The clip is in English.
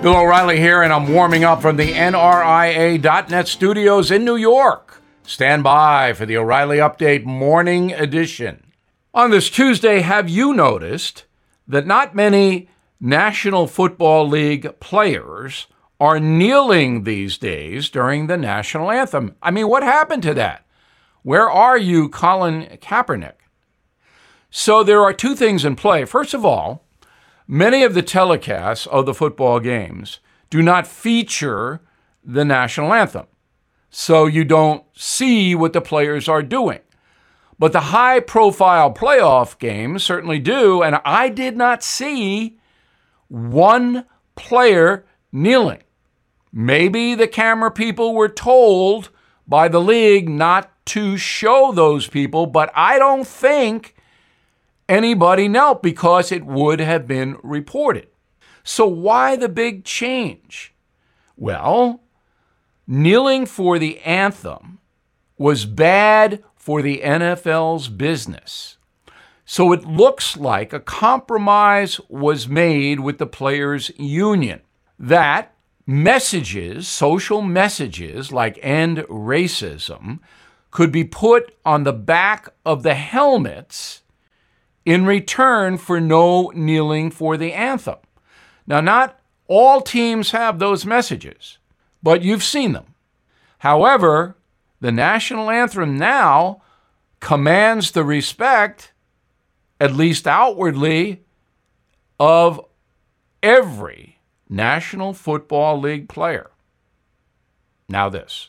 Bill O'Reilly here, and I'm warming up from the NRIA.net studios in New York. Stand by for the O'Reilly Update Morning Edition. On this Tuesday, have you noticed that not many National Football League players are kneeling these days during the national anthem? I mean, what happened to that? Where are you, Colin Kaepernick? So there are two things in play. First of all, Many of the telecasts of the football games do not feature the national anthem, so you don't see what the players are doing. But the high profile playoff games certainly do, and I did not see one player kneeling. Maybe the camera people were told by the league not to show those people, but I don't think anybody knelt because it would have been reported. So, why the big change? Well, kneeling for the anthem was bad for the NFL's business. So it looks like a compromise was made with the players' union that messages, social messages like end racism, could be put on the back of the helmets in return for no kneeling for the anthem. Now, not all teams have those messages, but you've seen them. However, the national anthem now commands the respect, at least outwardly, of every National Football League player. Now, this.